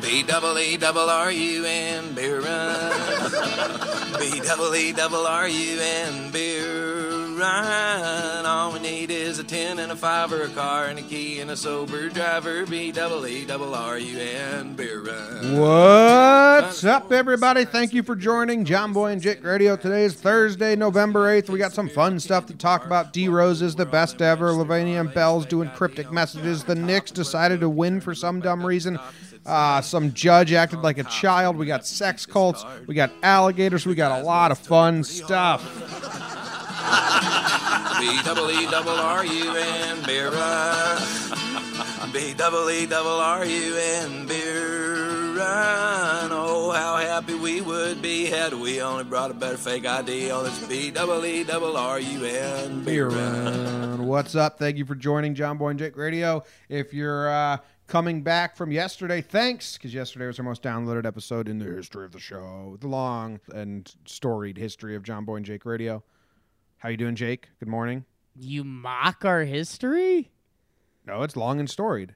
B double E double R U N beer run. B double E double R U N beer run. All we need is a ten and a five or a car and a key and a sober driver. B double E double R U N beer run. What's up, everybody? Thank you for joining John Boy and Jake Radio. Today is Thursday, November 8th. We got some fun stuff to talk about. D Rose is the best ever. Lavania and Bell's doing cryptic messages. The Knicks decided to win for some dumb reason. Uh, some judge acted like a child. We got sex cults. We got alligators. We got a lot of fun stuff. B double E double R U N beer run. B double E double R U N beer run. Oh, how happy we would be had we only brought a better fake ID on this B double E double R U N beer run. What's up? Thank you for joining John Boy and Jake Radio. If you're uh, coming back from yesterday, thanks, because yesterday was our most downloaded episode in the history of the show, the long and storied history of John Boy and Jake Radio. How you doing, Jake? Good morning. You mock our history? No, it's long and storied.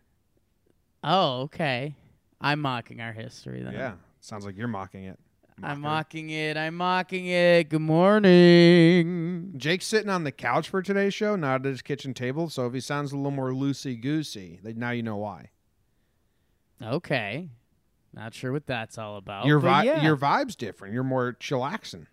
Oh, okay. I'm mocking our history then. Yeah, sounds like you're mocking it. I'm mocking it. I'm mocking it. Good morning. Jake's sitting on the couch for today's show, not at his kitchen table. So if he sounds a little more loosey goosey, now you know why. Okay. Not sure what that's all about. your but vi- yeah. your vibe's different. You're more chillaxing.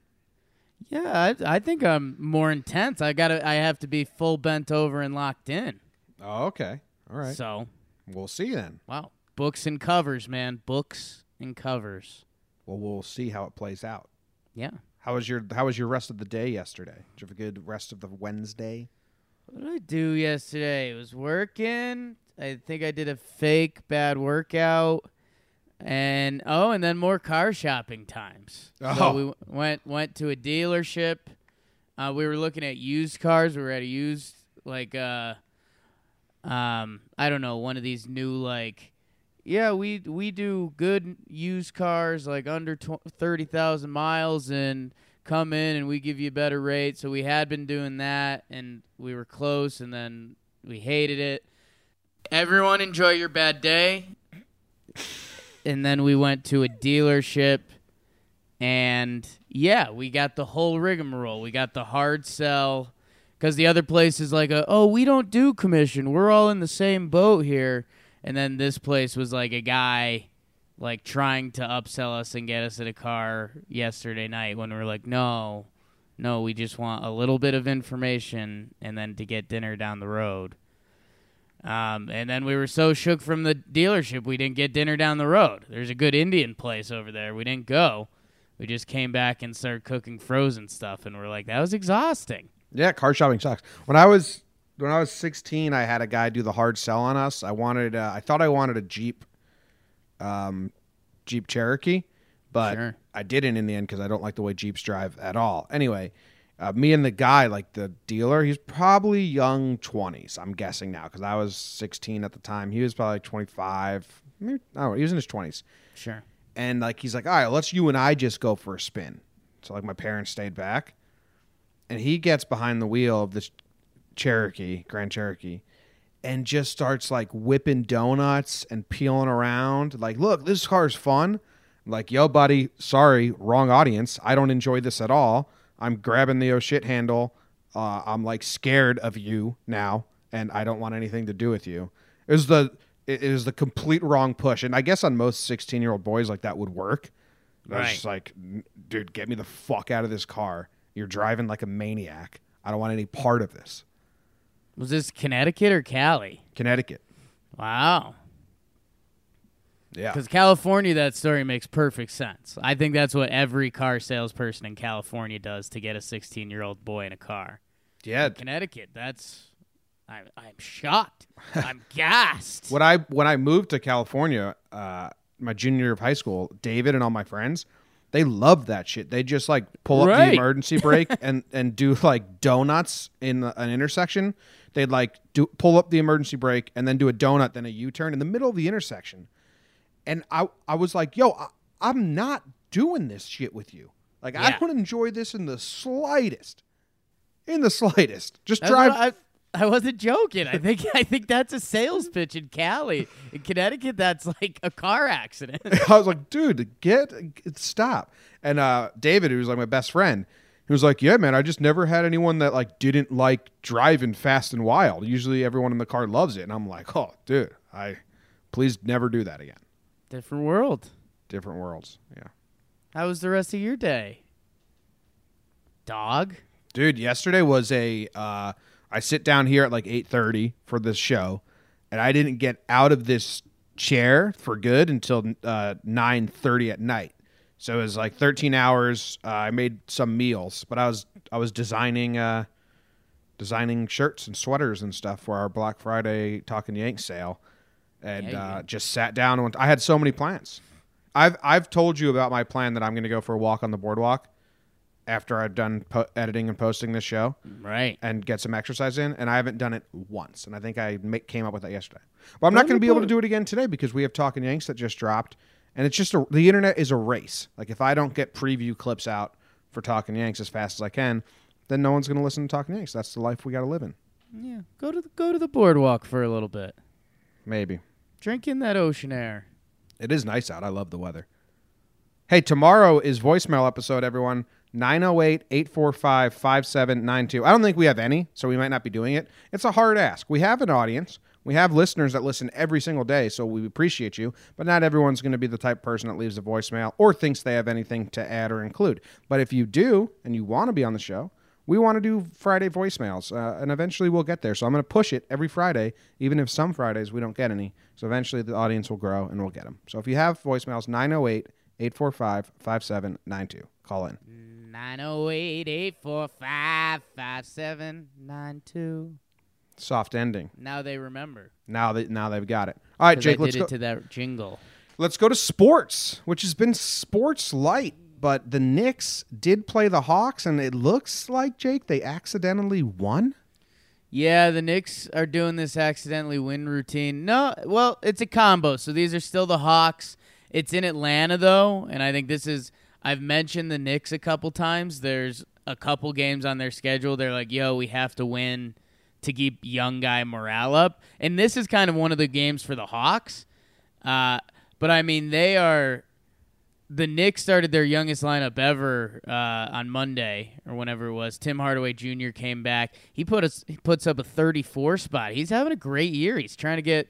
Yeah, I, I think I'm more intense. I got to I have to be full bent over and locked in. Oh, okay. All right. So, we'll see then. wow. Books and covers, man. Books and covers. Well, we'll see how it plays out. Yeah. How was your How was your rest of the day yesterday? Did you have a good rest of the Wednesday? What did I do yesterday? I was working. I think I did a fake bad workout. And oh, and then more car shopping times. So Oh. we w- went went to a dealership. Uh, we were looking at used cars. We were at a used like uh um I don't know, one of these new like yeah, we we do good used cars like under tw- 30,000 miles and come in and we give you a better rate. So we had been doing that and we were close and then we hated it. Everyone enjoy your bad day. And then we went to a dealership and yeah, we got the whole rigmarole. We got the hard sell because the other place is like, a, oh, we don't do commission. We're all in the same boat here. And then this place was like a guy like trying to upsell us and get us in a car yesterday night when we are like, no, no, we just want a little bit of information and then to get dinner down the road. Um, and then we were so shook from the dealership, we didn't get dinner down the road. There's a good Indian place over there. We didn't go. We just came back and started cooking frozen stuff, and we're like, that was exhausting. Yeah, car shopping sucks. When I was when I was 16, I had a guy do the hard sell on us. I wanted uh, I thought I wanted a Jeep um Jeep Cherokee, but Sure. I didn't in the end cuz I don't like the way Jeeps drive at all. Anyway, uh, me and the guy, like the dealer, he's probably young 20s, I'm guessing now cuz I was 16 at the time. He was probably 25. Maybe, I don't know, he was in his 20s. Sure. And like he's like, "All right, let's you and I just go for a spin." So like my parents stayed back and he gets behind the wheel of this Cherokee, Grand Cherokee, and just starts like whipping donuts and peeling around. Like, look, this car's fun. I'm like, yo, buddy, sorry, wrong audience. I don't enjoy this at all. I'm grabbing the oh shit handle. Uh, I'm like scared of you now, and I don't want anything to do with you. It was the it is the complete wrong push, and I guess on most 16 year old boys like that would work. I was just like, dude, get me the fuck out of this car. You're driving like a maniac. I don't want any part of this. Was this Connecticut or Cali? Connecticut. Wow. Yeah. Because California, that story makes perfect sense. I think that's what every car salesperson in California does to get a 16 year old boy in a car. Yeah. Connecticut, that's. I, I'm shocked. I'm gassed. When I when I moved to California, uh, my junior year of high school, David and all my friends, they loved that shit. They just like pull up the emergency brake and and do like donuts in the- an intersection. They'd like do pull up the emergency brake and then do a donut, then a U turn in the middle of the intersection. And I I was like, yo, I, I'm not doing this shit with you. Like I Yeah. don't enjoy this in the slightest. In the slightest. Just That's drive I, I wasn't joking. I think I think that's a sales pitch in Cali. In Connecticut, that's like a car accident. I was like, dude, get, get- stop. And uh, David, who's like my best friend, he was like, yeah, man, I just never had anyone that like didn't like driving fast and wild. Usually everyone in the car loves it. And I'm like, oh, dude, I please never do that again. Different world. Different worlds. Yeah. How was the rest of your day? Dog. Dude, yesterday was a uh, I sit down here at like 8:30 for this show and I didn't get out of this chair for good until uh, 9:30 at night. So it was like 13 hours. Uh, I made some meals, but I was I was designing uh, designing shirts and sweaters and stuff for our Black Friday Talking Yanks sale, and Yeah, uh, just sat down and went, I had so many plans. I've I've told you about my plan that I'm going to go for a walk on the boardwalk after I've done po- editing and posting this show Right. and get some exercise in, and I haven't done it once. And I think I ma- came up with that yesterday. But I'm not going to be able to do it again today because we have Talking Yanks that just dropped, and it's just a, the internet is a race. Like if I don't get preview clips out for Talking Yanks as fast as I can, then no one's going to listen to Talking Yanks. That's the life we got to live in. Yeah. Go to the, go to the boardwalk for a little bit. Maybe Drink in that ocean air. it is nice out. I love the weather. Hey, tomorrow is voicemail episode, everyone. 908 845 5792. I don't think we have any, so we might not be doing it. It's a hard ask. We have an audience. We have listeners that listen every single day, so we appreciate you. But not everyone's going to be the type of person that leaves a voicemail or thinks they have anything to add or include. But if you do and you want to be on the show, we want to do Friday voicemails, uh, and eventually we'll get there. So I'm going to push it every Friday, even if some Fridays we don't get any. So eventually the audience will grow and we'll get them. So if you have voicemails, 908 845 5792. Call in. 908 845 5792. Soft ending. Now they remember. Now that now they've got it. All right, Jake, I let's did go. it to that jingle. let's go to sports, which has been sports light. But the Knicks did play the Hawks, and it looks like Jake they accidentally won. Yeah, the Knicks are doing this accidentally win routine. No, well, it's a combo. So these are still the Hawks. It's in Atlanta though, and I think this is I've mentioned the Knicks a couple times. There's a couple games on their schedule. They're like, "Yo, we have to win to keep young guy morale up." And this is kind of one of the games for the Hawks. Uh, but I mean, they are the Knicks started their youngest lineup ever uh, on Monday or whenever it was. Tim Hardaway Jr. came back. He put us he puts up a 34 spot. He's having a great year. He's trying to get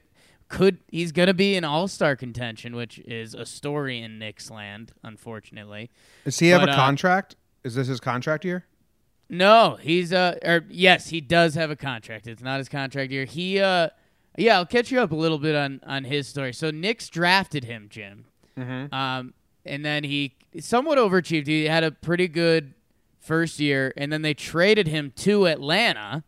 could he's going to be in All Star contention, which is a story in Knicks land, unfortunately. Does he have But, a uh, contract? Is this his contract year? No, he's uh or yes, he does have a contract. It's not his contract year. He uh yeah, I'll catch you up a little bit on on his story. So Knicks drafted him, Jim. Um and then he somewhat overachieved. He had a pretty good first year and then they traded him to Atlanta.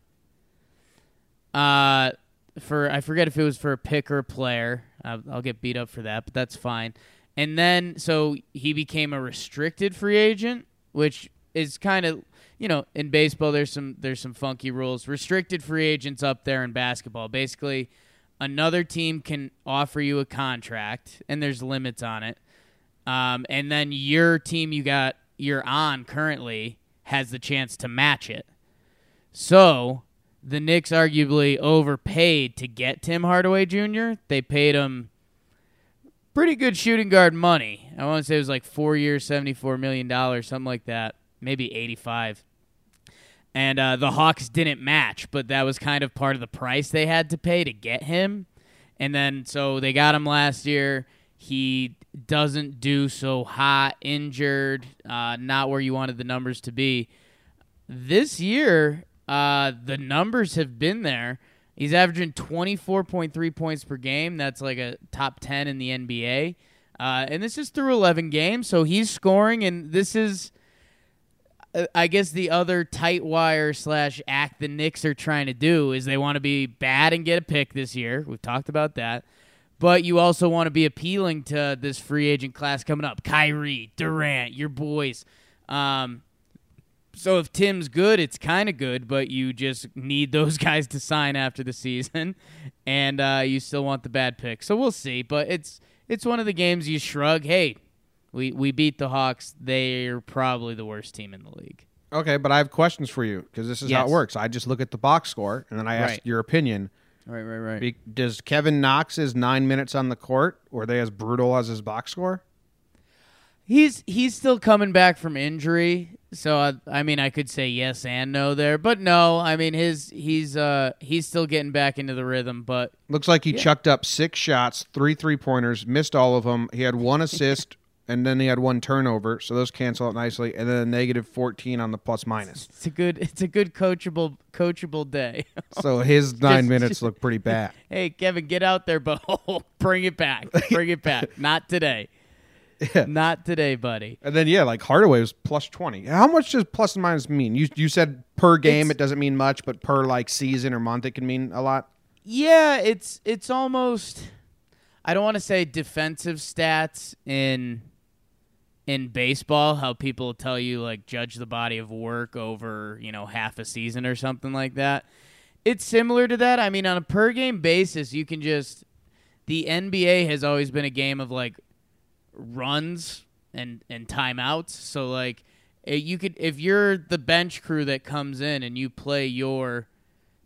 Uh for I forget if it was for a pick or a player. I'll, I'll get beat up for that, but that's fine. And then so he became a restricted free agent, which is kind of you know in baseball there's some there's some funky rules. Restricted free agents up there in basketball. Basically, another team can offer you a contract, and there's limits on it. Um, and then your team you got you're on currently has the chance to match it. So the Knicks arguably overpaid to get Tim Hardaway Jr. They paid him pretty good shooting guard money. I want to say it was like four years, seventy-four million dollars, something like that, maybe eighty-five. And uh, the Hawks didn't match, but that was kind of part of the price they had to pay to get him. And then so they got him last year. He doesn't do so hot, injured, uh, not where you wanted the numbers to be. This year, uh, the numbers have been there. He's averaging 24.3 points per game. That's like a top 10 in the NBA. Uh, and this is through 11 games, so he's scoring, and this is, uh, I guess, the other tight wire slash act the Knicks are trying to do is they want to be bad and get a pick this year. We've talked about that. But you also want to be appealing to this free agent class coming up. Kyrie, Durant, your boys. Um, so if Tim's good, it's kind of good, but you just need those guys to sign after the season, and uh, you still want the bad pick. So we'll see. But it's it's one of the games you shrug. Hey, we we beat the Hawks. They're probably the worst team in the league. Okay, but I have questions for you because this is how it works. I just look at the box score and then I ask Right. your opinion. Right, right, right. Be- does Kevin Knox's nine minutes on the court were they as brutal as his box score? He's he's still coming back from injury, so I, I mean I could say yes and no there, but no. I mean his he's uh he's still getting back into the rhythm, but Looks like he chucked up six shots, three three pointers, missed all of them. He had one assist, and then he had one turnover, so those cancel out nicely, and then a negative fourteen on the plus minus. it's a good it's a good coachable coachable day. So his nine Just- minutes just- look pretty bad. hey Kevin, get out there, but bring it back, bring it back. Not today, Yeah. not today, buddy. And then yeah, like Hardaway was plus twenty. How much does plus and minus mean? You you said per game It's- it doesn't mean much, but per like season or month it can mean a lot. Yeah, it's it's almost I don't want to say defensive stats in in baseball how people tell you like judge the body of work over, you know, half a season or something like that. It's similar to that. I mean, on a per game basis, you can just the NBA has always been a game of like runs and and timeouts. So like eh, you could if you're the bench crew that comes in and you play your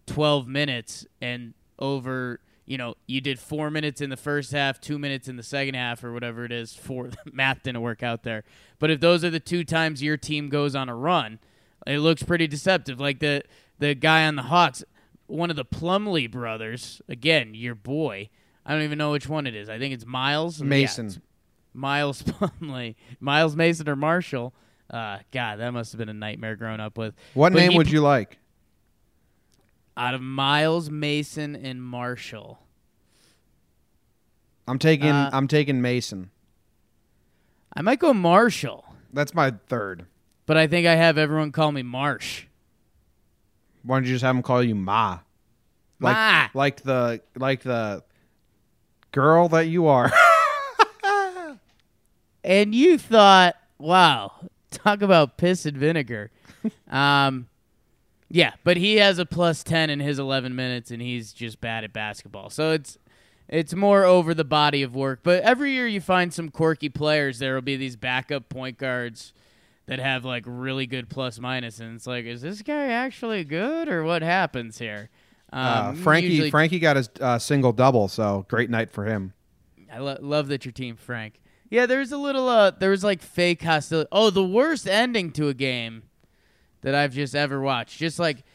12 minutes and over you know you did four minutes in the first half two minutes in the second half or whatever it is four math didn't work out there. But if those are the two times your team goes on a run it looks pretty deceptive. Like the the guy on the hawks one of the Plumlee brothers again your boy. I don't even know which one it is. I think it's miles. Yeah, Mason. it's miles Plumlee miles mason or marshall. Uh, God, that must have been a nightmare growing up with. What But name would you like? Out of Miles, Mason, and Marshall. I'm taking Uh, I'm taking Mason. I might go Marshall, That's my third. but I think I have everyone call me Marsh. Why don't you just have them call you Ma? Like Ma. like the like the girl that you are. And you thought, wow, talk about piss and vinegar. um, yeah, but he has a plus 10 in his 11 minutes, and he's just bad at basketball. So it's it's more over the body of work. But every year you find some quirky players. There will be these backup point guards that have like really good plus minus, and it's like, is this guy actually good, or what happens here? Um, Uh, Frankie usually- Frankie got his uh, single double, so great night for him. I lo- love that your team, Frank. Yeah, there's a little. Uh, there was like fake hostility. Oh, the worst ending to a game that I've just ever watched. Just like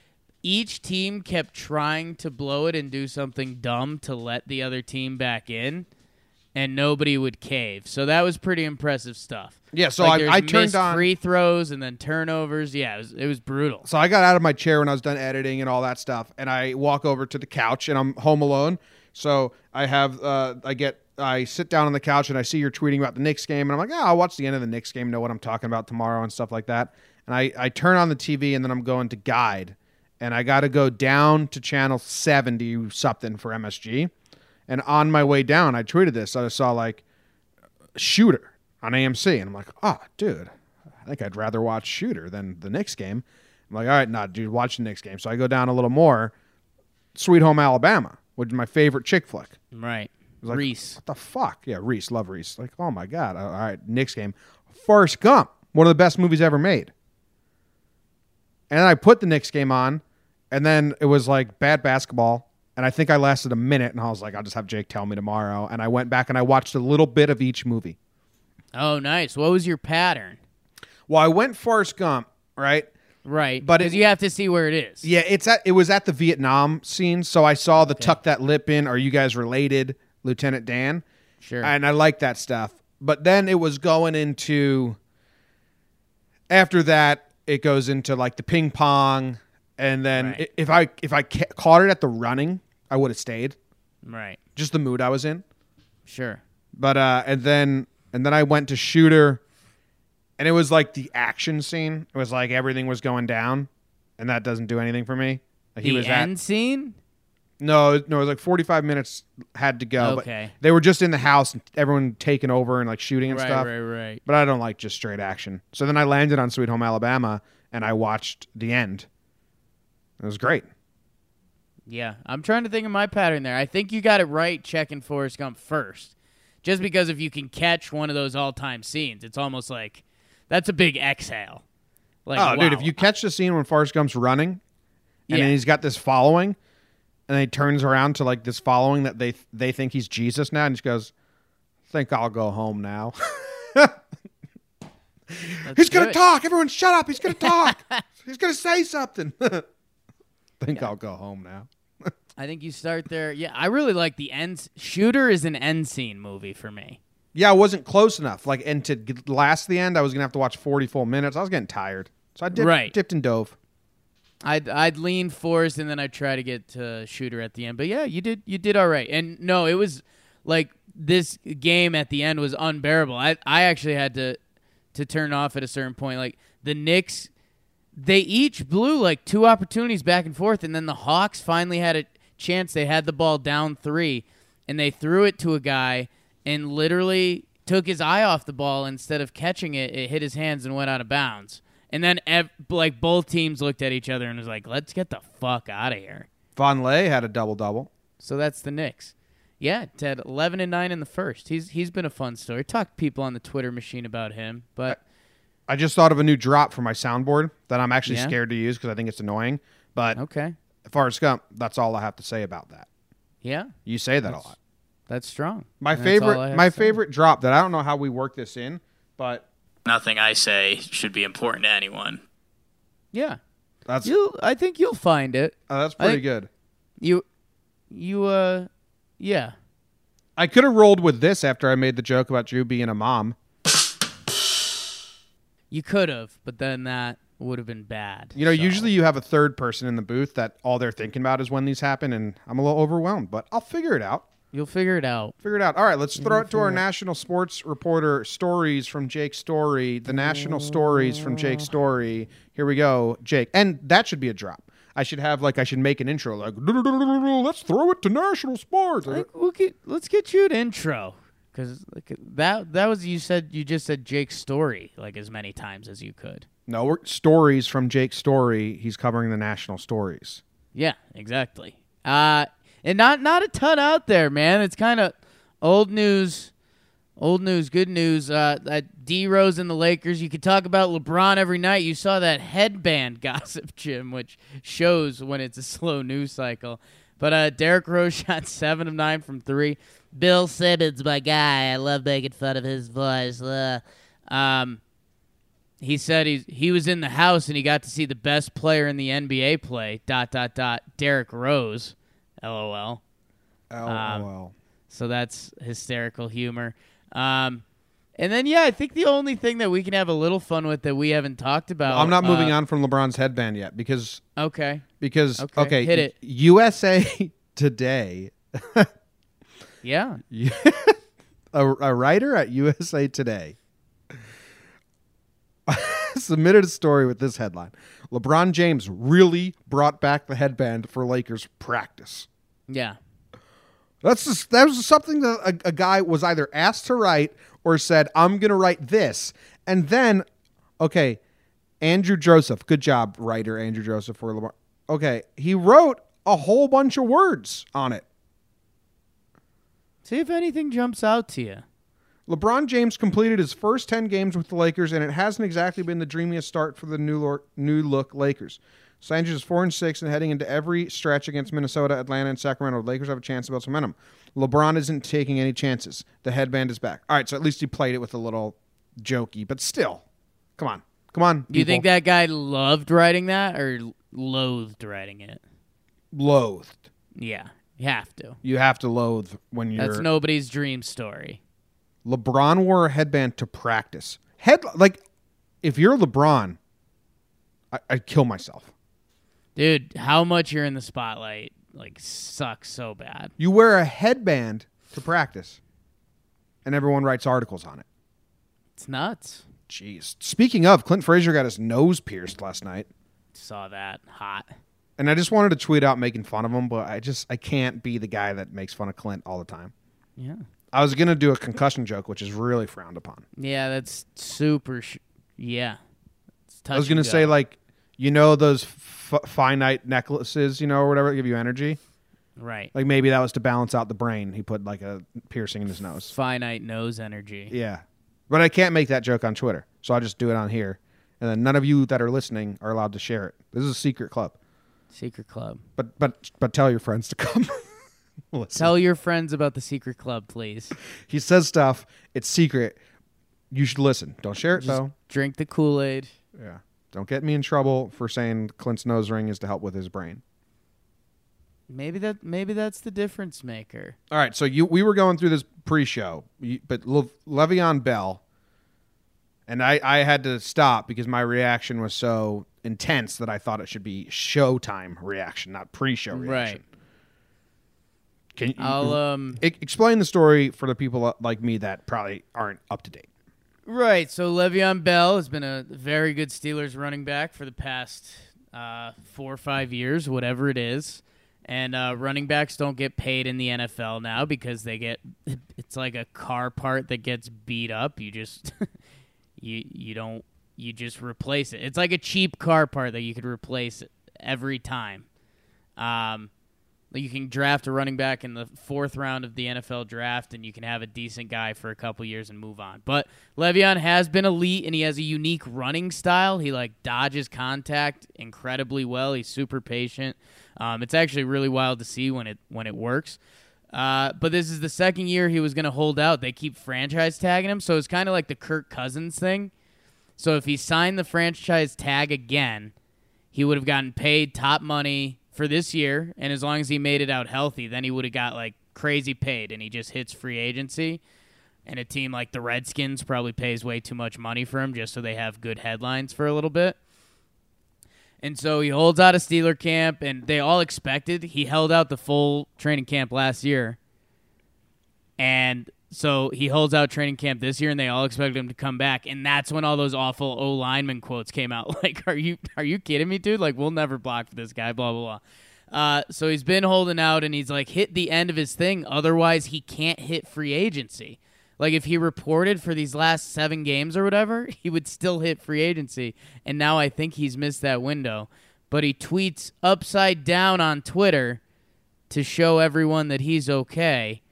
each team kept trying to blow it and do something dumb to let the other team back in, and nobody would cave. So that was pretty impressive stuff. Yeah, so Like, I, I turned on. free throws and then turnovers. Yeah, it was, it was brutal. So I got out of my chair when I was done editing and all that stuff, and I walk over to the couch, and I'm home alone. So I have, uh, I get, I sit down on the couch, and I see you're tweeting about the Knicks game, and I'm like, oh, I'll watch the end of the Knicks game, know what I'm talking about tomorrow and stuff like that. And I, I turn on the TV, and then I'm going to guide, and I got to go down to channel 70 something for MSG. And on my way down, I tweeted this. I saw like Shooter on AMC, and I'm like, oh, dude, I think I'd rather watch Shooter than the Knicks game. I'm like, all right, nah, dude, watch the Knicks game. So I go down a little more. Sweet Home Alabama, which is my favorite chick flick. Right. like, Reese. What the fuck? Yeah, Reese, love Reese. Like, oh my god, all right, Knicks game. Forrest Gump, one of the best movies ever made. And then I put the Knicks game on, and then it was like bad basketball. And I think I lasted a minute, and I was like, I'll just have Jake tell me tomorrow. And I went back and I watched a little bit of each movie. Oh, nice. What was your pattern? Well, I went Forrest Gump, right? Right. But because it- you have to see where it is. Yeah, it's at it was at the Vietnam scene, so I saw the tuck that lip in. Are you guys related, Lieutenant Dan? Sure. And I like that stuff. But then it was going into after that it goes into like the ping pong and then Right. if I if I ca- caught it at the running, I would have stayed. right. Just the mood I was in. Sure. But uh and then and then I went to shooter and it was like the action scene. It was like everything was going down and that doesn't do anything for me. He the was end at scene? No, no, it was like 45 minutes had to go. Okay. But they were just in the house and everyone taking over and like shooting and right, stuff. right, right. Right. But I don't like just straight action. So then I landed on Sweet Home Alabama and I watched the end. It was great. Yeah, I'm trying to think of my pattern there. I think you got it right checking Forrest Gump first. Just because if you can catch one of those all-time scenes, it's almost like that's a big exhale. Like, oh, dude, if you catch the scene when Forrest Gump's running and Yeah. then he's got this following and then he turns around to like this following that they they think he's Jesus now and he goes, think I'll go home now. He's gonna it. talk. Everyone, shut up. He's gonna talk. He's gonna say something. Think I'll go home now. I think you start there. Yeah, I really like the end. Shooter is an end scene movie for me. Yeah, I wasn't close enough. Like, and to last the end, I was gonna have to watch forty full minutes. I was getting tired, so I dipped, Right. dipped and dove. I'd I'd lean Forrest and then I'd try to get to Shooter at the end. But yeah, you did you did all right. And no, it was like this game at the end was unbearable. I I actually had to to turn off at a certain point. Like the Knicks, they each blew like two opportunities back and forth, and then the Hawks finally had a chance. They had the ball down three, and they threw it to a guy and literally took his eye off the ball instead of catching it. It hit his hands and went out of bounds. And then ev- like both teams looked at each other and was like, "Let's get the fuck out of here." Vonleh had a double double. So that's the Knicks. Yeah, Ted, eleven and nine in the first. He's he's been a fun story. Talked to people on the Twitter machine about him, but I just thought of a new drop for my soundboard that I'm actually Yeah? scared to use because I think it's annoying. But okay, Forrest Gump, that's all I have to say about that. yeah, You say that a lot. that's strong. My I favorite, my favorite drop that I don't know how we work this in, but Nothing I say should be important to anyone. Yeah, that's you. I think you'll find it. uh, that's pretty think- good. You, you. Uh, yeah. I could have rolled with this after I made the joke about Drew being a mom. You could have, but then that would have been bad. You know, so- usually you have a third person in the booth that all they're thinking about is when these happen, and I'm a little overwhelmed, but I'll figure it out. You'll figure it out. Figure it out. All right, let's throw it to our national sports reporter stories from Jake Story. The national stories from Jake Story. Here we go, Jake. And that should be a drop. I should have like I should make an intro like let's throw it to national sports. Think we'll get. Let's get you an intro because like, that that was you said you just said Jake's story like as many times as you could. No, we're, stories from Jake Story. He's covering the national stories. Yeah, exactly. Uh and not not a ton out there, man. It's kind of old news. Old news, good news. Uh, that D Rose and the Lakers. You could talk about LeBron every night. You saw that headband gossip, Jim, which shows when it's a slow news cycle. But uh, Derrick Rose shot seven of nine from three. Bill Simmons, my guy. I love making fun of his voice. Um, he said he he was in the house and he got to see the best player in the NBA play. Dot dot dot. Derrick Rose. LOL. LOL. So that's hysterical humor. Um, and then yeah, I think the only thing that we can have a little fun with that we haven't talked about. I'm not moving uh, on from LeBron's headband yet because Okay. because Okay, okay, hit it. USA Today, Yeah. a, a writer at USA Today submitted a story with this headline: LeBron James really brought back the headband for Lakers practice. Yeah. That's just, that was something that a, a guy was either asked to write or said, "I'm going to write this," and then, okay, Andrew Joseph, good job, writer Andrew Joseph for LeBron. Okay, he wrote a whole bunch of words on it. See if anything jumps out to you. LeBron James completed his first 10 games with the Lakers, and it hasn't exactly been the dreamiest start for the new, new look Lakers. Angeles is 4 and 6, and heading into every stretch against Minnesota, Atlanta, and Sacramento, the Lakers have a chance to build some momentum. LeBron isn't taking any chances. The headband is back. All right, so at least he played it with a little jokey, but still. Come on. Come on. Do you think that guy loved writing that or loathed writing it? Loathed. Yeah. You have to. You have to loathe when you're. That's nobody's dream story. LeBron wore a headband to practice. Head like, if you're LeBron, I, I'd kill myself. Dude, how much you're in the spotlight like sucks so bad. You wear a headband to practice, and everyone writes articles on it. It's nuts. Jeez. Speaking of, Clint Frazier got his nose pierced last night. Saw that. Hot. And I just wanted to tweet out making fun of him, but I just I can't be the guy that makes fun of Clint all the time. Yeah. I was gonna do a concussion joke, which is really frowned upon. Yeah, that's super. Sh- yeah. It's I was gonna and say like, you know those f- finite necklaces, you know, or whatever that give you energy. right. Like maybe that was to balance out the brain. He put like a piercing in his nose. finite nose energy. Yeah, but I can't make that joke on Twitter, so I'll just do it on here, and then none of you that are listening are allowed to share it. This is a secret club, Secret club. but but but tell your friends to come. Tell your friends about the secret club, please. he says stuff. It's secret. You should listen. Don't share it Just though. drink the Kool Aid. Yeah. Don't get me in trouble for saying Clint's nose ring is to help with his brain. Maybe that. Maybe that's the difference maker. All right, so you we were going through this pre-show, but Le, Le'Veon Bell, and I I had to stop because my reaction was so intense that I thought it should be showtime reaction, not pre-show reaction. Right. Can you I'll um. explain the story for the people like me that probably aren't up to date? Right. So Le'Veon Bell has been a very good Steelers running back for the past uh, four or five years, whatever it is. And uh, running backs don't get paid in the NFL now because they get it's like a car part that gets beat up. You just you you don't you just replace it. It's like a cheap car part that you could replace every time. Um, you can draft a running back in the fourth round of the NFL draft, and you can have a decent guy for a couple years and move on. But Le'Veon has been elite, and he has a unique running style. He like dodges contact incredibly well. He's super patient. Um, it's actually really wild to see when it when it works. Uh, but this is the second year he was going to hold out. They keep franchise tagging him, so it's kind of like the Kirk Cousins thing. So if he signed the franchise tag again, he would have gotten paid top money for this year, and as long as he made it out healthy, then he would have got like crazy paid, and he just hits free agency. And a team like the Redskins probably pays way too much money for him just so they have good headlines for a little bit. And so he holds out a Steeler camp, and they all expected he held out the full training camp last year. And so he holds out training camp this year, and they all expect him to come back. And that's when all those awful O lineman quotes came out. Like, are you are you kidding me, dude? Like, we'll never block for this guy. Blah blah blah. Uh, so he's been holding out, and he's like hit the end of his thing. Otherwise, he can't hit free agency. Like if he reported for these last seven games or whatever, he would still hit free agency. And now I think he's missed that window. But he tweets upside down on Twitter to show everyone that he's okay.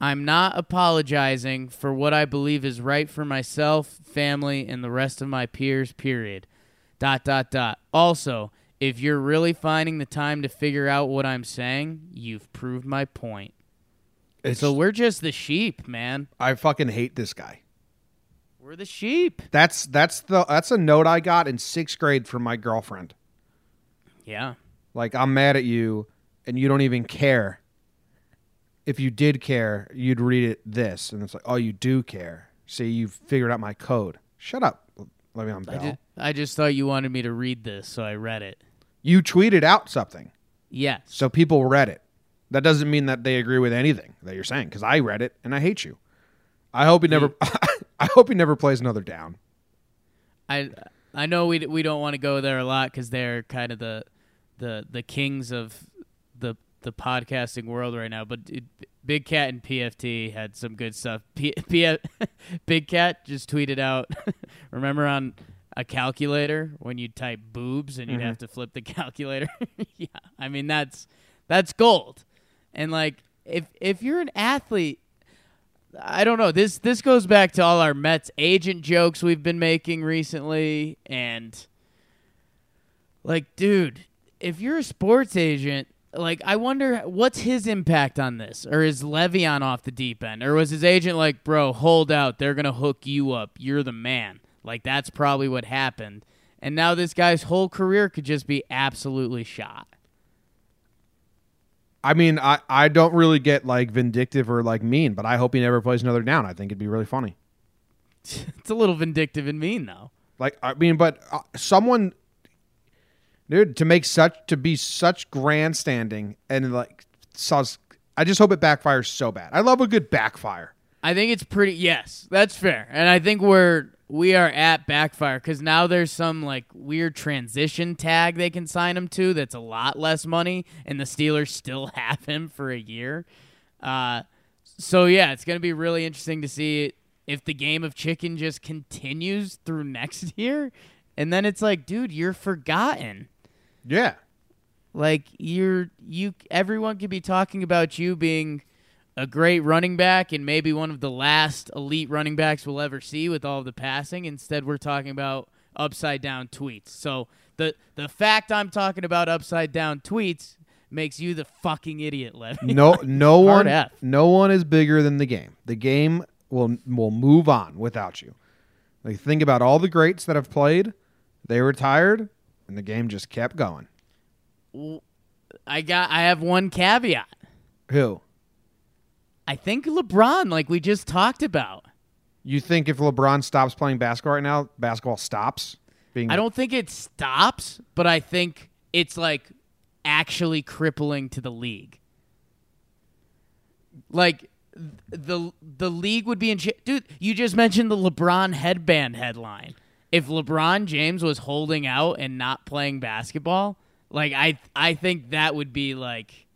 I'm not apologizing for what I believe is right for myself, family, and the rest of my peers, period. Dot, dot, dot. Also, if you're really finding the time to figure out what I'm saying, you've proved my point. It's, So we're just the sheep, man. I fucking hate this guy. We're the sheep. That's that's the that's a note I got in sixth grade from my girlfriend. Yeah. Like I'm mad at you, and you don't even care. If you did care, you'd read it this, and it's like, oh, you do care. See, you've figured out my code. Shut up, Le'Veon I, Bell. ju- I just thought you wanted me to read this, so I read it. you tweeted out something, Yes. so people read it. That doesn't mean that they agree with anything that you're saying, because I read it and I hate you. I hope he never. I hope he never plays another down. I I know we we don't want to go there a lot because they're kind of the the the kings of the podcasting world right now. But it, Big Cat and PFT had some good stuff. P, P, Big Cat just tweeted out. remember on a calculator when you type boobs and you'd mm-hmm. have to flip the calculator? yeah, I mean that's that's gold. And like if if you're an athlete I don't know. This this goes back to all our Mets agent jokes we've been making recently and like dude, if you're a sports agent, like I wonder what's his impact on this? Or is Le'Veon off the deep end? Or was his agent like, "Bro, hold out. They're going to hook you up. You're the man." Like that's probably what happened. And now this guy's whole career could just be absolutely shot. I mean, I, I don't really get like vindictive or like mean, but I hope he never plays another down. I think it'd be really funny. it's a little vindictive and mean though. Like I mean, but uh, someone, dude, to make such to be such grandstanding and like, I just hope it backfires so bad. I love a good backfire. I think it's pretty. Yes, that's fair, and I think we're we are at backfire because now there's some like weird transition tag they can sign him to that's a lot less money, and the Steelers still have him for a year. Uh, so yeah, it's gonna be really interesting to see if the game of chicken just continues through next year, and then it's like, dude, you're forgotten. Yeah. Like you're you everyone could be talking about you being a great running back and maybe one of the last elite running backs we'll ever see with all the passing. Instead, we're talking about upside down tweets. So the the fact I'm talking about upside down tweets makes you the fucking idiot, Levy. No, no one, F. no one is bigger than the game. The game will will move on without you. Like think about all the greats that have played. They retired, and the game just kept going. I got I have one caveat. Who? I think LeBron, like we just talked about. You think if LeBron stops playing basketball right now, basketball stops being? I don't think it stops, but I think it's like actually crippling to the league. Like the the league would be in dude. You just mentioned the LeBron headband headline. If LeBron James was holding out and not playing basketball, like I I think that would be like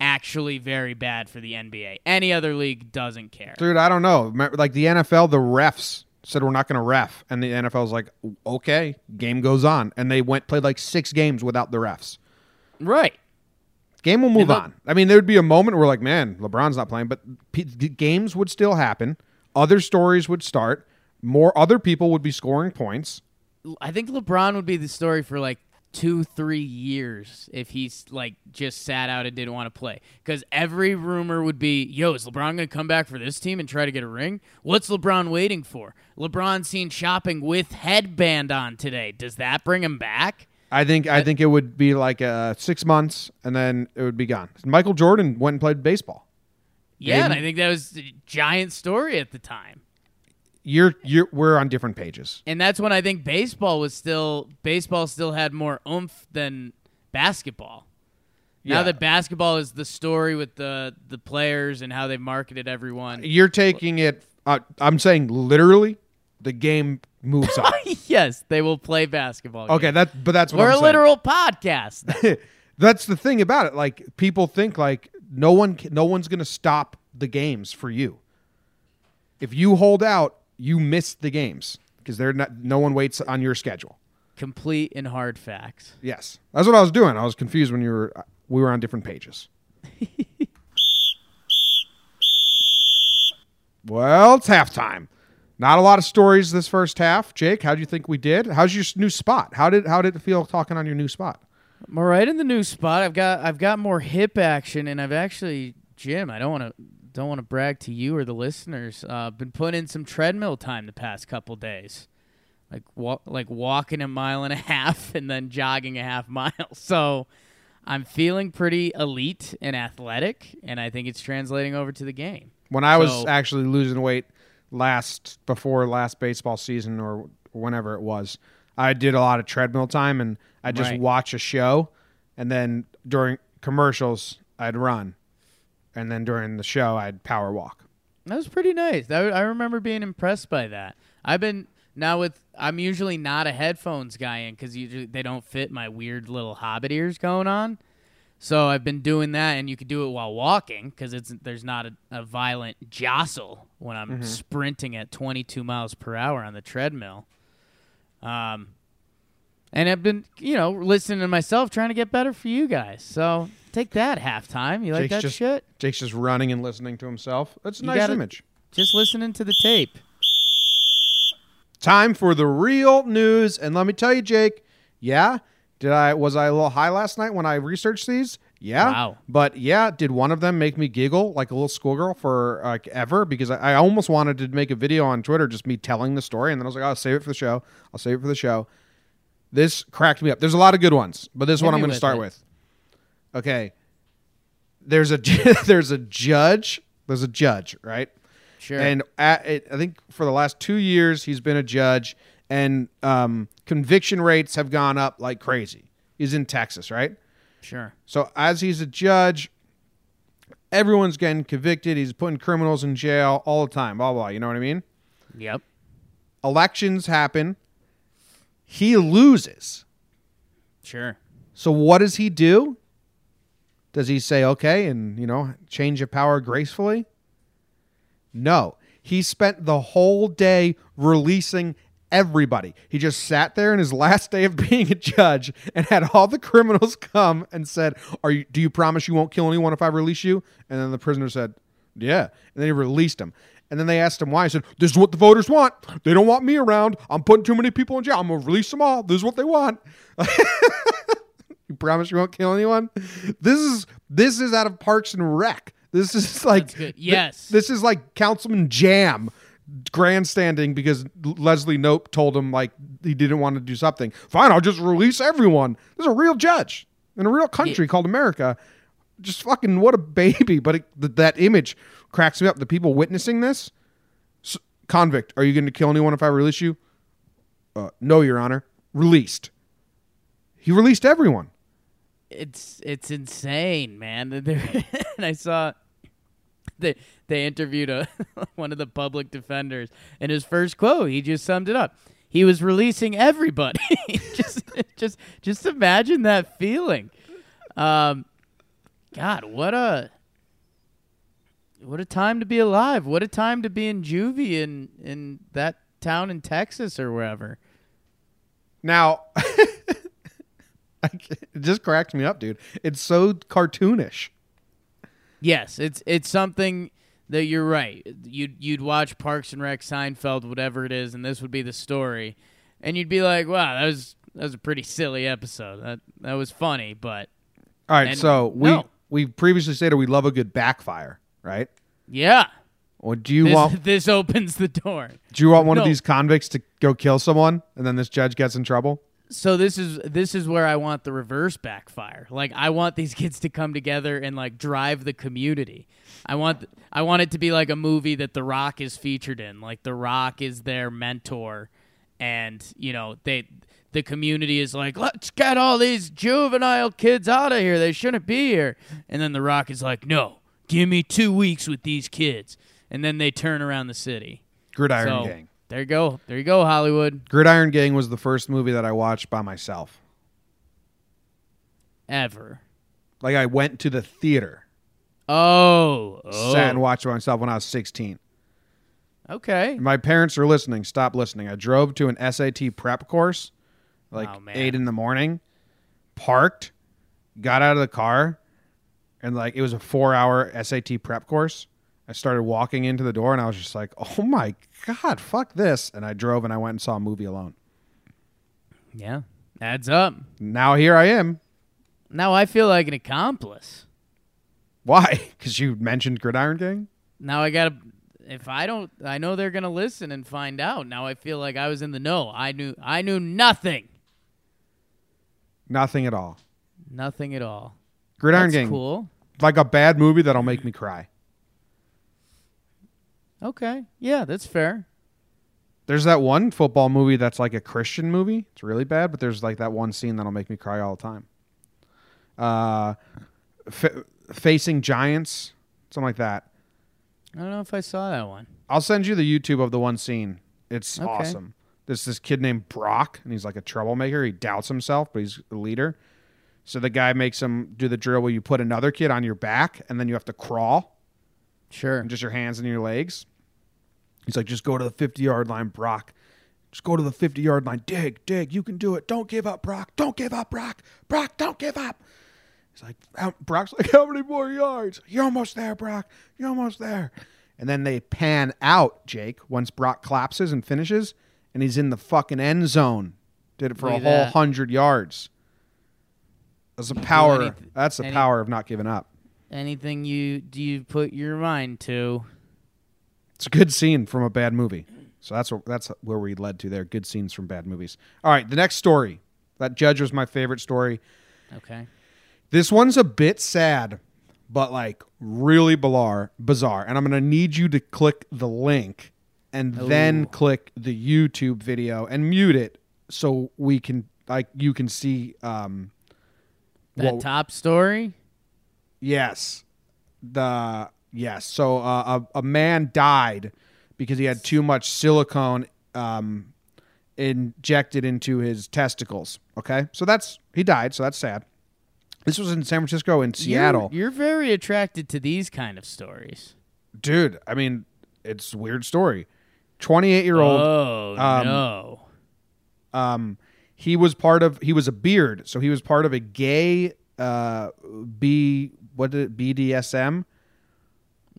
actually very bad for the NBA. Any other league doesn't care. Dude, I don't know. Like the NFL, the refs said we're not going to ref, and the NFL NFL's like, okay, game goes on, and they went played like six games without the refs. Right. Game will move on. I mean, there would be a moment where like, man, LeBron's not playing, but p- games would still happen. Other stories would start. More other people would be scoring points. I think LeBron would be the story for like two, three years if he's like just sat out and didn't want to play. Because every rumor would be, yo, is LeBron going to come back for this team and try to get a ring? What's LeBron waiting for? LeBron seen shopping with headband on today. Does that bring him back? I think I think it would be like uh, six months, and then it would be gone. Michael Jordan went and played baseball. Yeah, and I think that was a giant story at the time. You're you're we're on different pages. And that's when I think baseball was still baseball still had more oomph than basketball. Now that basketball is the story with the the players and how they marketed everyone. You're taking it. Uh, I'm saying literally, the game moves on. yes, they will play basketball. okay, games. that but that's what we're I'm a saying. literal podcast. That's the thing about it. Like people think like no one no one's going to stop the games for you. If you hold out, you miss the games because they're not no one waits on your schedule. Complete and hard facts. Yes. That's what I was doing. I was confused when you were we were on different pages. well, it's halftime. Not a lot of stories this first half. Jake, how do you think we did? How's your new spot? How did how did it feel talking on your new spot? I'm all right in the new spot. I've got I've got more hip action, and I've actually Jim. I don't want to don't want to brag to you or the listeners. Uh, been putting in some treadmill time the past couple days, like wa- like walking a mile and a half and then jogging a half mile. So I'm feeling pretty elite and athletic, and I think it's translating over to the game. When I was actually losing weight last before last baseball season or whenever it was, I did a lot of treadmill time and I just Right. watch a show and then during commercials I'd run and then during the show I'd power walk. That was pretty nice. That, I remember being impressed by that. I've been now with. I'm usually not a headphones guy in because usually they don't fit my weird little hobbit ears going on. So I've been doing that, and you could do it while walking because it's there's not a, a violent jostle when I'm sprinting at 22 miles per hour on the treadmill. Um, and I've been, you know, listening to myself, trying to get better for you guys. So take that halftime. You like Jake's that just shit? Jake's just running and listening to himself. That's a You nice gotta- image. Just listening to the tape. Time for the real news. And let me tell you, Jake, yeah, did I was I a little high last night when I researched these? Yeah. Wow. But yeah, did one of them make me giggle like a little schoolgirl for like ever? Because I, I almost wanted to make a video on Twitter, just me telling the story, and then I was like, oh, I'll save it for the show. I'll save it for the show. This cracked me up. There's a lot of good ones, but this Hit one I'm me going to with start it. with. Okay. There's a there's a judge. There's a judge, right? Sure. And at, it, I think for the last two years, he's been a judge, and um, conviction rates have gone up like crazy. He's in Texas, right? sure. So as he's a judge, everyone's getting convicted. He's putting criminals in jail all the time. Blah blah. You know what I mean? Yep. elections happen. He loses. Sure. So what does he do? Does he say okay and, you know, change of power gracefully? No. He spent the whole day releasing everybody. He just sat there in his last day of being a judge and had all the criminals come and said, "Are you do you promise you won't kill anyone if I release you?" And then the prisoner said, "Yeah." And then he released him. And then they asked him why. He said, "This is what the voters want. They don't want me around. I'm putting too many people in jail. I'm going to release them all. This is what they want." you promise you won't kill anyone? This is this is out of Parks and Rec. This is like That's good. thi- Yes. this is like Councilman Jamm grandstanding because Leslie Knope told him like he didn't want to do something. Fine, I'll just release everyone. There's a real judge in a real country called America. Just fucking what a baby. But it, th- that image cracks me up. The people witnessing this, S- convict, are you going to kill anyone if I release you? Uh, no, Your Honor. Released. He released everyone. It's it's insane, man. And I saw they they interviewed a one of the public defenders, and his first quote, he just summed it up. He was releasing everybody. just just just imagine that feeling. Um, God, what a what a time to be alive. What a time to be in juvie in in that town in Texas or wherever. Now, it just cracks me up, dude. It's so cartoonish. Yes, it's it's something that you're right. You'd you'd watch Parks and Rec, Seinfeld, whatever it is, and this would be the story, and you'd be like, "Wow, that was that was a pretty silly episode. That that was funny, but All right, so we no. we previously stated we love a good backfire, right? yeah, Or do you this, want this opens the door." do you want one of these convicts to go kill someone and then this judge gets in trouble? So this is this is where I want the reverse backfire. Like I want these kids to come together and like drive the community. I want I want it to be like a movie that The Rock is featured in. Like The Rock is their mentor and, you know, they the community is like, "Let's get all these juvenile kids out of here. They shouldn't be here." And then The Rock is like, "No. Give me 2 weeks with these kids." And then they turn around the city. Gridiron so, Gang. There you go. There you go, Hollywood. Gridiron Gang was the first movie that I watched by myself. Ever. Like I went to the theater, Oh, oh. sat and watched by myself when I was 16. Okay. My parents are listening. Stop listening. I drove to an SAT prep course, like Oh, eight in the morning, parked, got out of the car, and like it was a four hour SAT prep course. I started walking into the door and I was just like, oh my God, fuck this. And I drove and I went and saw a movie alone. Yeah. Adds up. Now here I am. Now I feel like an accomplice. Why? Because you mentioned Gridiron Gang? Now I got to if I don't I know they're going to listen and find out. Now I feel like I was in the know. I knew I knew nothing. Nothing at all. Nothing at all. Gridiron That's Gang, cool. like a bad movie that'll make me cry. Okay. Yeah, that's fair. There's that one football movie that's like a Christian movie. It's really bad, but there's like that one scene that'll make me cry all the time. Uh, F- Facing Giants, something like that. I don't know if I saw that one. I'll send you the YouTube of the one scene. It's Okay. awesome. There's this kid named Brock, and he's like a troublemaker. He doubts himself, but he's a leader. So the guy makes him do the drill where you put another kid on your back, and then you have to crawl, Sure. and just your hands and your legs. He's like, just go to the 50 yard line, Brock. Just go to the 50 yard line. Dig, dig. You can do it. Don't give up, Brock. Don't give up, Brock. Brock, don't give up. He's like, how, Brock's like, how many more yards? You're almost there, Brock. You're almost there. And then they pan out, Jake, once Brock collapses and finishes, and he's in the fucking end zone. Did it for Look a whole that. hundred yards. That's the power. that's the any- power of not giving up. Anything you do you put your mind to? It's a good scene from a bad movie. So that's what, that's where we led to there. Good scenes from bad movies. All right, the next story. That judge was my favorite story. Okay. This one's a bit sad, but like really bizarre. Bizarre, and I'm gonna need you to click the link and then click the YouTube video and mute it so we can like you can see. Um, That what- top story? Yes. The yes. So uh, a a man died because he had too much silicone um, injected into his testicles. Okay, so that's he died. So that's sad. This was in San Francisco and Seattle, You're, you're very attracted to these kind of stories. dude. I mean, it's a weird story. Twenty-eight year old. Oh um, no. um he was part of he was a beard so he was part of a gay uh b what did it bdsm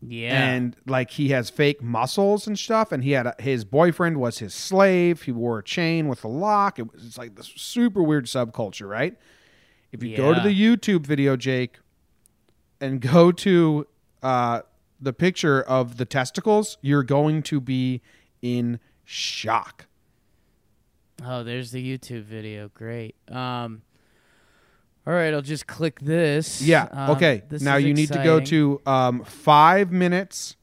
Yeah. and like he has fake muscles and stuff and he had a, his boyfriend was his slave he wore a chain with a lock it was it's like this super weird subculture right if you go to the youtube video jake and go to uh the picture of the testicles you're going to be in shock Oh, there's the YouTube video. Great. Um, all right, I'll just click this. Yeah. Um, okay. this Now you need to go to um, five minutes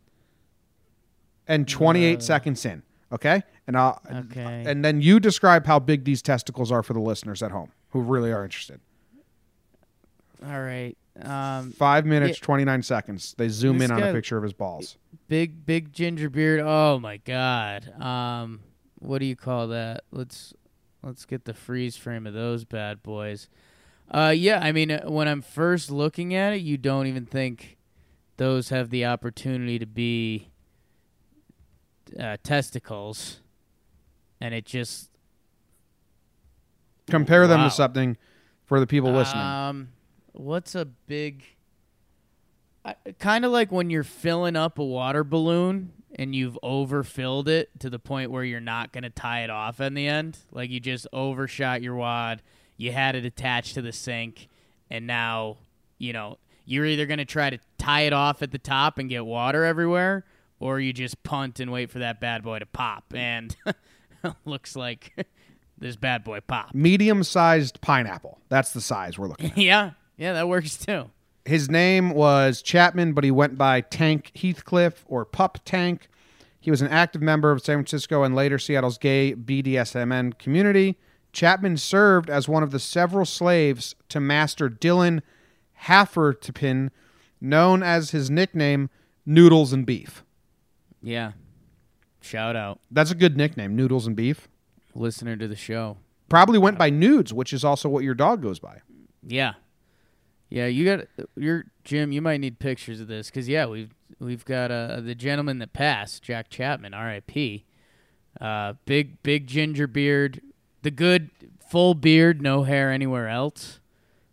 and 28 Uh. seconds in. Okay. And I'll, Okay. and then you describe how big these testicles are for the listeners at home who really are interested. All right. Um, Five minutes, 29 seconds. They zoom in on a picture of his balls. big, big ginger beard. Oh my God. Um, what do you call that? Let's let's get the freeze frame of those bad boys. Uh, yeah. I mean, uh, when I'm first looking at it, you don't even think those have the opportunity to be uh, testicles, and it just Compare them Wow. to something for the people listening. Um, what's a big? Kind of like when you're filling up a water balloon and you've overfilled it to the point where you're not going to tie it off in the end. Like you just overshot your wad, you had it attached to the sink, and now you know you're either going to try to tie it off at the top and get water everywhere, or you just punt and wait for that bad boy to pop. And looks like this bad boy popped. Medium sized pineapple. That's the size we're looking at. Yeah, yeah, that works too. His name was Chapman, but he went by Tank Heathcliff or Pup Tank. He was an active member of San Francisco and later Seattle's gay BDSMN community. Chapman served as one of the several slaves to Master Dylan Haffertipin, known as his nickname Noodles and Beef. Yeah. Shout out. That's a good nickname, Noodles and Beef. Listener to the show. Probably went by Nudes, which is also what your dog goes by. Yeah. Yeah, you got your Jim, you might need pictures of this cuz yeah, we've we've got uh, the gentleman that passed, Jack Chapman, RIP. Uh big big ginger beard, the good full beard, no hair anywhere else.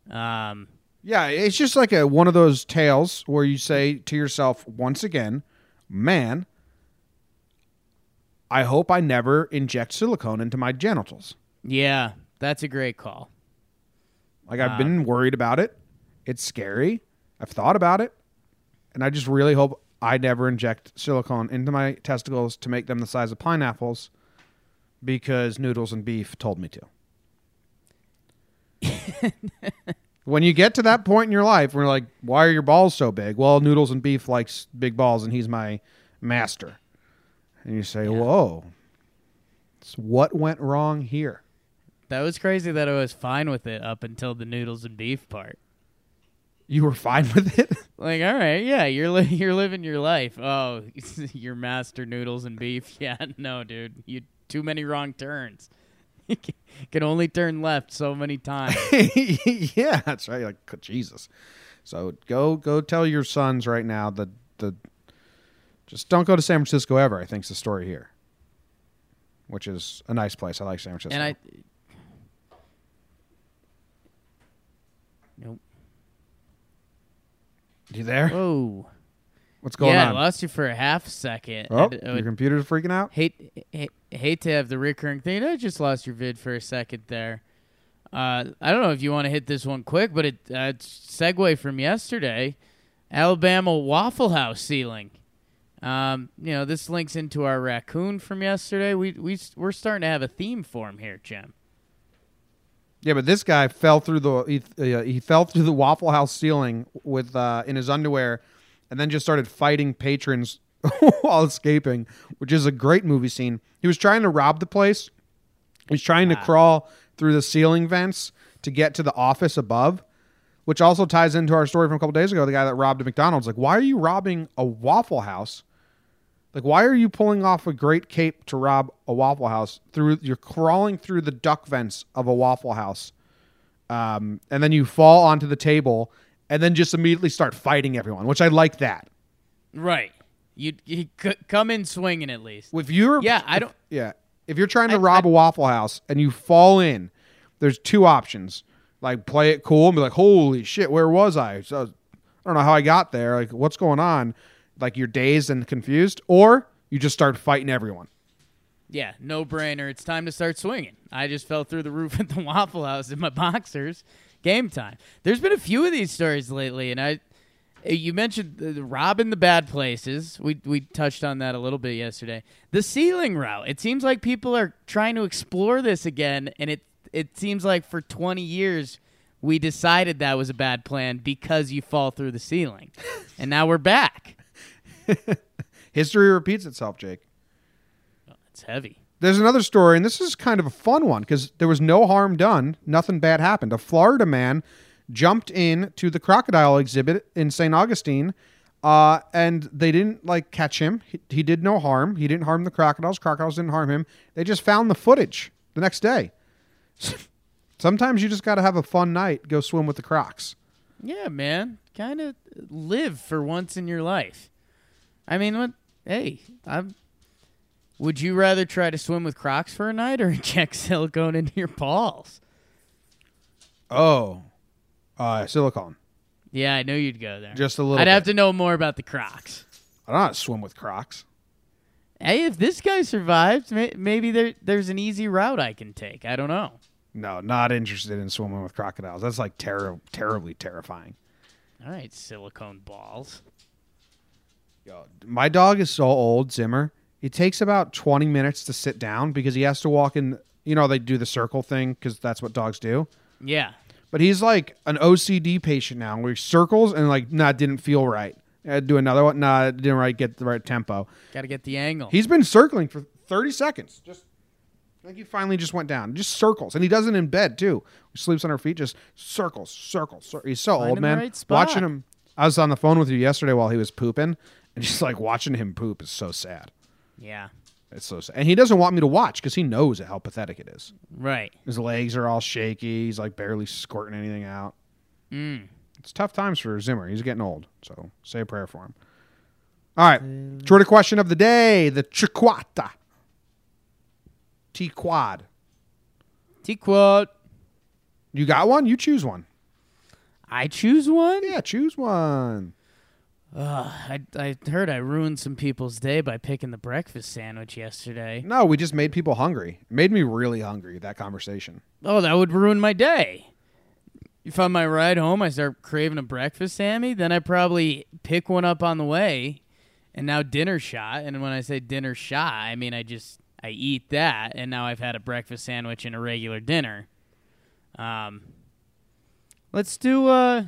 Um Yeah, it's just like a one of those tales where you say to yourself once again, "Man, I hope I never inject silicone into my genitals." yeah, that's a great call. Like I've been worried about it. It's scary. I've thought about it, and I just really hope I never inject silicone into my testicles to make them the size of pineapples because noodles and beef told me to. when you get to that point in your life where you're like, why are your balls so big? Well, noodles and beef likes big balls and he's my master. And you say, whoa, so what went wrong here? That was crazy that I was fine with it up until the noodles and beef part. You were fine with it? Like, all right, yeah, you're li- you're living your life. Oh, your master noodles and beef. Yeah, no, dude, you too many wrong turns. You can- only turn left so many times. yeah, that's right. Like Jesus. So go go tell your sons right now that the just don't go to San Francisco ever. I think's the story here, which is a nice place. I like San Francisco. and I. Nope. you there? Whoa. What's going yeah, I lost you for a half second. oh, I your computer's freaking out. hate, hate hate to have the recurring thing. I just lost your vid for a second there. Uh, I don't know if you want to hit this one quick, but it uh, segue from yesterday. Alabama Waffle House ceiling. Um, you know, this links into our raccoon from yesterday. We we we're starting to have a theme for him here, Jim. Yeah, but this guy fell through the he, uh, he fell through the Waffle House ceiling with uh, in his underwear, and then just started fighting patrons while escaping, which is a great movie scene. He was trying to rob the place. He's trying to crawl through the ceiling vents to get to the office above, which also ties into our story from a couple days ago. The guy that robbed a McDonald's. Like, why are you robbing a Waffle House? Like, why are you pulling off a great cape to rob a Waffle House through? You're crawling through the duck vents of a Waffle House, um, and then you fall onto the table, and then just immediately start fighting everyone. Which I like that. Right. You you c- come in swinging at least. If you're Yeah, I don't. Yeah. If you're trying to I- rob I- a Waffle House and you fall in, there's two options. Like play it cool and be like, "Holy shit, where was I?" So I don't know how I got there. Like, what's going on? Like you're dazed and confused, or you just start fighting everyone. Yeah, no brainer. It's time to start swinging. I just fell through the roof at the Waffle House in my boxers. Game time. There's been a few of these stories lately, and I. You mentioned the, the robbing the bad places. We we touched on that a little bit yesterday. The ceiling route. It seems like people are trying to explore this again, and it it seems like for 20 years we decided that was a bad plan because you fall through the ceiling, and now we're back. History repeats itself, Jake. It's heavy. There's another story, and this is kind of a fun one because there was no harm done. Nothing bad happened. A Florida man jumped in to the crocodile exhibit in St. Augustine, uh, and they didn't like catch him. He, he did no harm. He didn't harm the crocodiles. Crocodiles didn't harm him. They just found the footage the next day. Sometimes you just got to have a fun night. Go swim with the crocs. Yeah, man. Kind of live for once in your life. I mean, what? Hey, I'm. Would you rather try to swim with Crocs for a night or inject silicone into your balls? Oh, uh, silicone. Yeah, I know you'd go there. Just a little. I'd have to know more about the Crocs. I don't know how to swim with crocs. Hey, if this guy survives, may- maybe there there's an easy route I can take. I don't know. No, not interested in swimming with crocodiles. That's like terror, terribly terrifying. All right, silicone balls. Yo, my dog is so old, Zimmer. It takes about 20 minutes to sit down because he has to walk in. You know, they do the circle thing because that's what dogs do. Yeah. But he's like an OCD patient now where he circles and like, nah, it didn't feel right. I do another one. Nah, it didn't right get the right tempo. Got to get the angle. He's been circling for 30 seconds. Just I think he finally just went down. Just circles. And he does it in bed too. He sleeps on her feet, just circles, circles. cir- He's so Finding old, man. right. Watching him. I was on the phone with you yesterday while he was pooping, and just like watching him poop is so sad. Yeah. It's so sad. And he doesn't want me to watch because he knows how pathetic it is. Right. His legs are all shaky. He's like barely squirting anything out. Mm. It's tough times for Zimmer. He's getting old. So say a prayer for him. All right. True to question of the day the Chiquata. T quad. T quad. You got one? You choose one. I choose one. Yeah, choose one. Ugh, I I heard I ruined some people's day by picking the breakfast sandwich yesterday. No, we just made people hungry. It made me really hungry, that conversation. Oh, that would ruin my day. If on my ride home I start craving a breakfast Sammy, then I probably pick one up on the way, and now dinner shot. And when I say dinner shot, I mean I just I eat that, and now I've had a breakfast sandwich and a regular dinner. Um, let's do. Uh,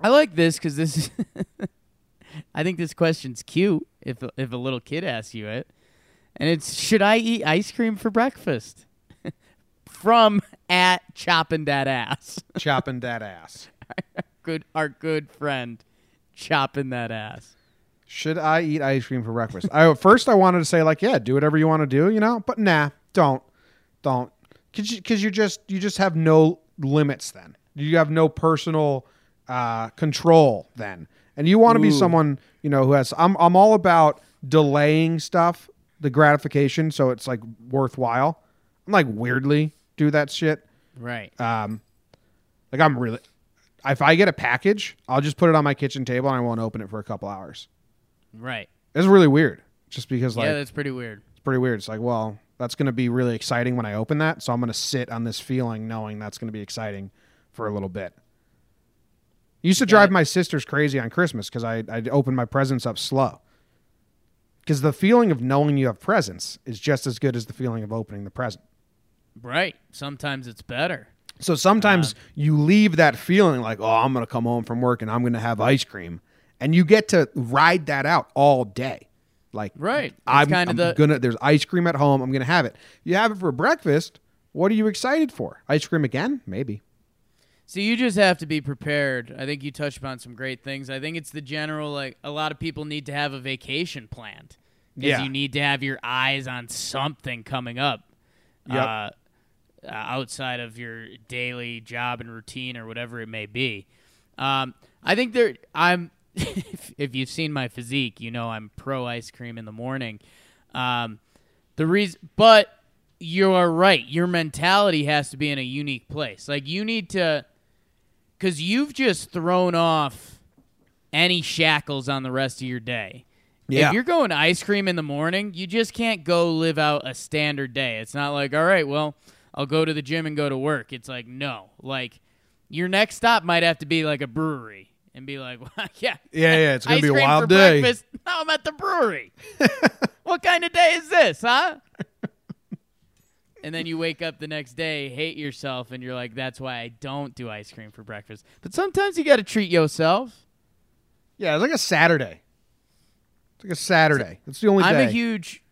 I like this because this is. I think this question's cute. If if a little kid asks you it, and it's should I eat ice cream for breakfast? From at chopping that ass. Chopping that ass. good, our good friend, chopping that ass. Should I eat ice cream for breakfast? I first I wanted to say like, yeah, do whatever you want to do, you know, but nah, don't, don't, because you, cause you just you just have no limits then. You have no personal uh, control then, and you want to be Ooh. someone you know who has. I'm I'm all about delaying stuff, the gratification, so it's like worthwhile. I'm like weirdly do that shit. Right. Um, like I'm really, if I get a package, I'll just put it on my kitchen table and I won't open it for a couple hours. Right. It's really weird, just because like yeah, that's pretty weird. it's pretty weird. It's like, well, that's going to be really exciting when I open that, so I'm going to sit on this feeling, knowing that's going to be exciting for a little bit. Used to drive my sisters crazy on Christmas because I I'd open my presents up slow. Because the feeling of knowing you have presents is just as good as the feeling of opening the present. Right. Sometimes it's better. So sometimes uh-huh. you leave that feeling like, oh, I'm going to come home from work and I'm going to have ice cream. And you get to ride that out all day. Like, Right. It's I'm, I'm the- gonna, there's ice cream at home. I'm going to have it. You have it for breakfast. What are you excited for? Ice cream again? Maybe. So you just have to be prepared. I think you touched upon some great things. I think it's the general like a lot of people need to have a vacation planned. because Yeah. you need to have your eyes on something coming up Yep. uh, uh, outside of your daily job and routine or whatever it may be. Um, I think there. I'm. if, if you've seen my physique, you know I'm pro ice cream in the morning. Um, the reason, but you are right. Your mentality has to be in a unique place. Like you need to, because you've just thrown off any shackles on the rest of your day. Yeah. If you're going ice cream in the morning, you just can't go live out a standard day. It's not like, all right, well, I'll go to the gym and go to work. It's like, no. Like, your next stop might have to be like a brewery and be like, well, yeah. Yeah, yeah, it's gonna be a wild day. Breakfast. No, I'm at the brewery. what kind of day is this, huh? And then you wake up the next day, hate yourself, and you're like, that's why I don't do ice cream for breakfast. But sometimes you got to treat yourself. Yeah, it's like a Saturday. It's like a Saturday. It's the only I'm day. a huge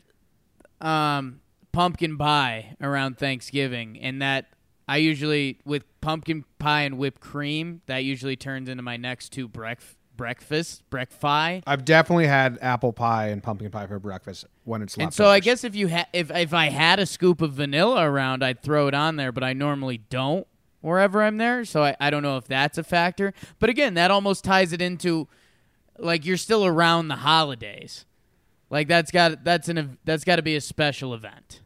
um, pumpkin pie around Thanksgiving, and that I usually with pumpkin pie and whipped cream. That usually turns into my next two brec- breakfast breakfast. I've definitely had apple pie and pumpkin pie for breakfast when it's And so I guess if you ha- if if I had a scoop of vanilla around, I'd throw it on there, but I normally don't wherever I'm there. So I, I don't know if that's a factor. But again, that almost ties it into like you're still around the holidays. Like that's got that's an that's got to be a special event.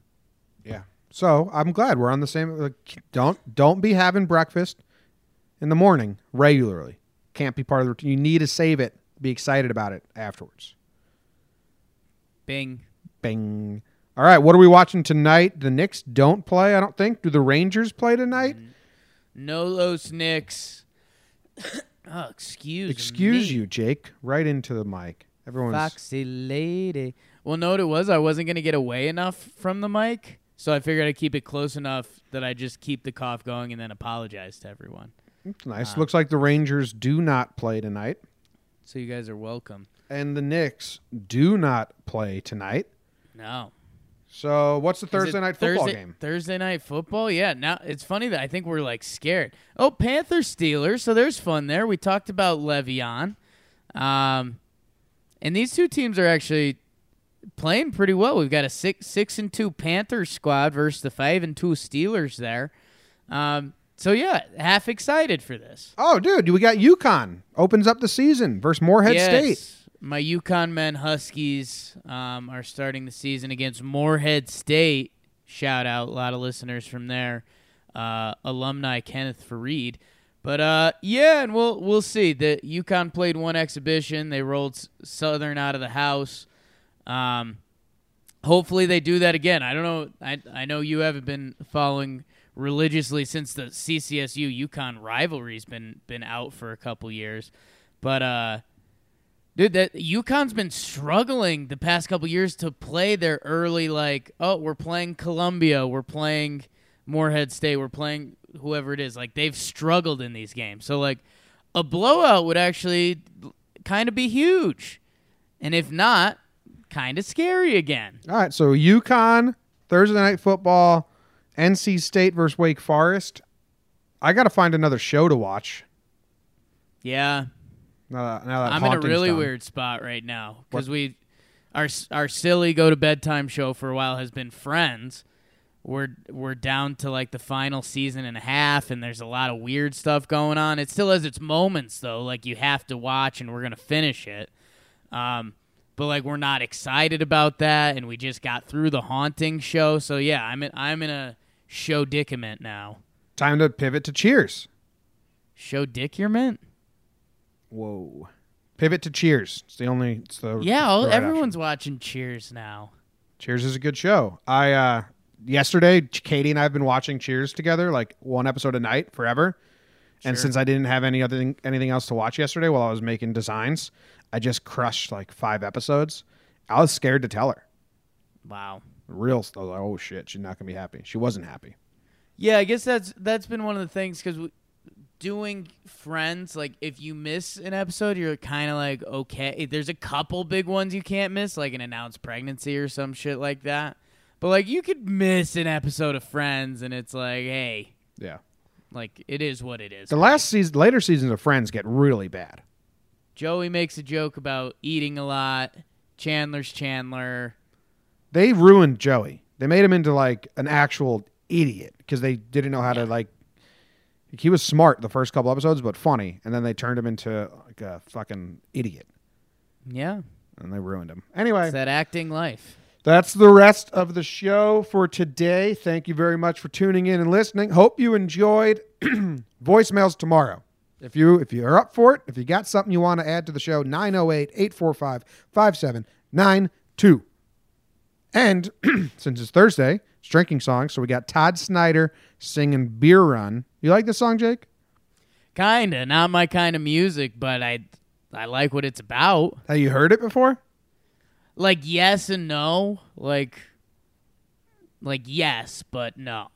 Yeah. So I'm glad we're on the same. Like, don't don't be having breakfast in the morning regularly. Can't be part of the routine. You need to save it. Be excited about it afterwards. Bing. Bing. All right. What are we watching tonight? The Knicks don't play. I don't think. Do the Rangers play tonight? Mm. No Los Knicks. oh, excuse me. Excuse me. you, Jake. Right into the mic. Everyone's. Foxy lady. Well, no, what it was I wasn't going to get away enough from the mic, so I figured I'd keep it close enough that I just keep the cough going and then apologize to everyone. It's nice. Looks like the Rangers do not play tonight, So you guys are welcome. and the Knicks do not play tonight. No. So what's the Thursday night football Thursday, game? Thursday night football? Yeah. Now it's funny that I think we're like scared. Oh, Panthers Steelers. So there's fun there. We talked about Le'Veon. Um, and these two teams are actually playing pretty well. We've got a six six and two Panthers squad versus the five and two Steelers there. Um, so yeah, half excited for this. Oh, dude, we got UConn opens up the season versus Morehead yes, State. My UConn men Huskies um, are starting the season against Morehead State. Shout out, a lot of listeners from there. Uh, alumni Kenneth Faried. But uh, yeah, and we'll we'll see. The UConn played one exhibition. They rolled Southern out of the house. Um, hopefully they do that again. I don't know. I I know you haven't been following religiously since the CCSU UConn rivalry's been been out for a couple years, but uh, dude, that UConn's been struggling the past couple years to play their early like, oh, we're playing Columbia, we're playing Morehead State, we're playing whoever it is. Like they've struggled in these games, so like a blowout would actually kind of be huge, and if not, kind of scary again. All right, so UConn Thursday night football, NC State versus Wake Forest. I got to find another show to watch. Yeah, Now that, now that I'm in a really done. weird spot right now because we, our our silly go to bedtime show for a while has been Friends. We're we're down to like the final season and a half, and there's a lot of weird stuff going on. It still has its moments though, like you have to watch, and we're gonna finish it. Um, but like we're not excited about that, and we just got through the haunting show, so yeah, I'm in I'm in a show dickament now. Time to pivot to Cheers. Show dickament? Whoa. Pivot to Cheers. It's the only. It's the Yeah, everyone's option. watching Cheers now. Cheers is a good show. I uh yesterday Katie and I have been watching Cheers together, like one episode a night forever. And Sure. since I didn't have any other thing, anything else to watch yesterday while I was making designs, I just crushed like five episodes. I was scared to tell her. Wow. Real, was like, oh, oh shit, she's not gonna be happy. She wasn't happy. Yeah, I guess that's that's been one of the things because doing Friends, like if you miss an episode, you're kind of like okay. Eh, there's a couple big ones you can't miss, like an announced pregnancy or some shit like that. But like you could miss an episode of Friends, and it's like, hey, Yeah. like it is what it is. The last season, later seasons of Friends get really bad. Joey makes a joke about eating a lot. Chandler's Chandler. They ruined Joey. They made him into like an actual idiot because they didn't know how to like. He was smart the first couple episodes, but funny, and then they turned him into like a fucking idiot, Yeah, and they ruined him. Anyway, it's that acting life. That's the rest of the show for today. Thank you very much for tuning in and listening. Hope you enjoyed voicemails tomorrow. If you if you're up for it, if you got something you want to add to the show, 908-845-5792. And since it's Thursday, it's drinking songs, so we got Todd Snider singing Beer Run. You like this song, Jake? Kinda, not my kind of music, but I I like what it's about. Have you heard it before? Like yes and no. Like like yes, but no.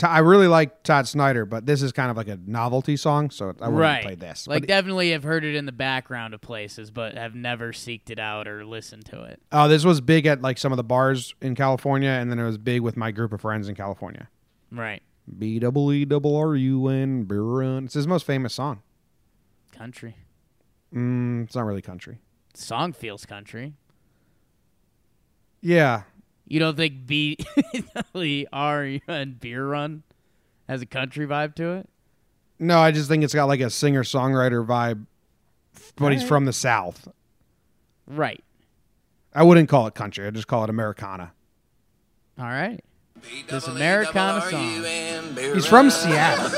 I really like Todd Snider, but this is kind of like a novelty song, so I wouldn't right. play this. Like But- definitely have heard it in the background of places, but have never seeked it out or listened to it. Oh, this was big at like some of the bars in California, and then it was big with my group of friends in California. Right. B double E double R U N beer. It's his most famous song. Country. Mm, it's not really country. Song feels country. Yeah, You don't think B R and Beer Run has a country vibe to it? no, I just think it's got like a singer songwriter vibe, but he's from the South. Right. I wouldn't call it country. I'd just call it Americana. All right. This Americana song. He's from. Seattle.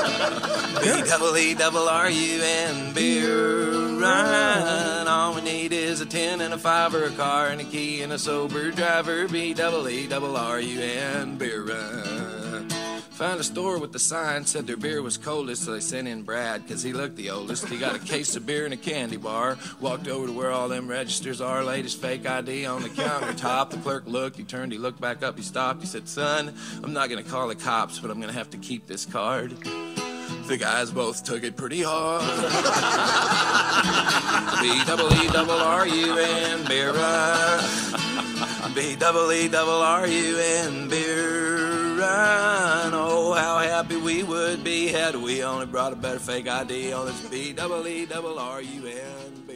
B double E double R U N beer run. All we need is a ten and a five or a car and a key and a sober driver. B double E double R U N beer run. Found a store with the sign said their beer was coldest, so they sent in Brad because he looked the oldest. He got a case of beer and a candy bar. Walked over to where all them registers are, laid his fake ID on the countertop. The clerk looked, he turned, he looked back up, he stopped. He said, Son, I'm not gonna call the cops, but I'm gonna have to keep this card. The guys both took it pretty hard. B double E double R U N beer. B double E double R U N beer run. Oh, how happy we would be had we only brought a better fake ID on this B double E double R U N.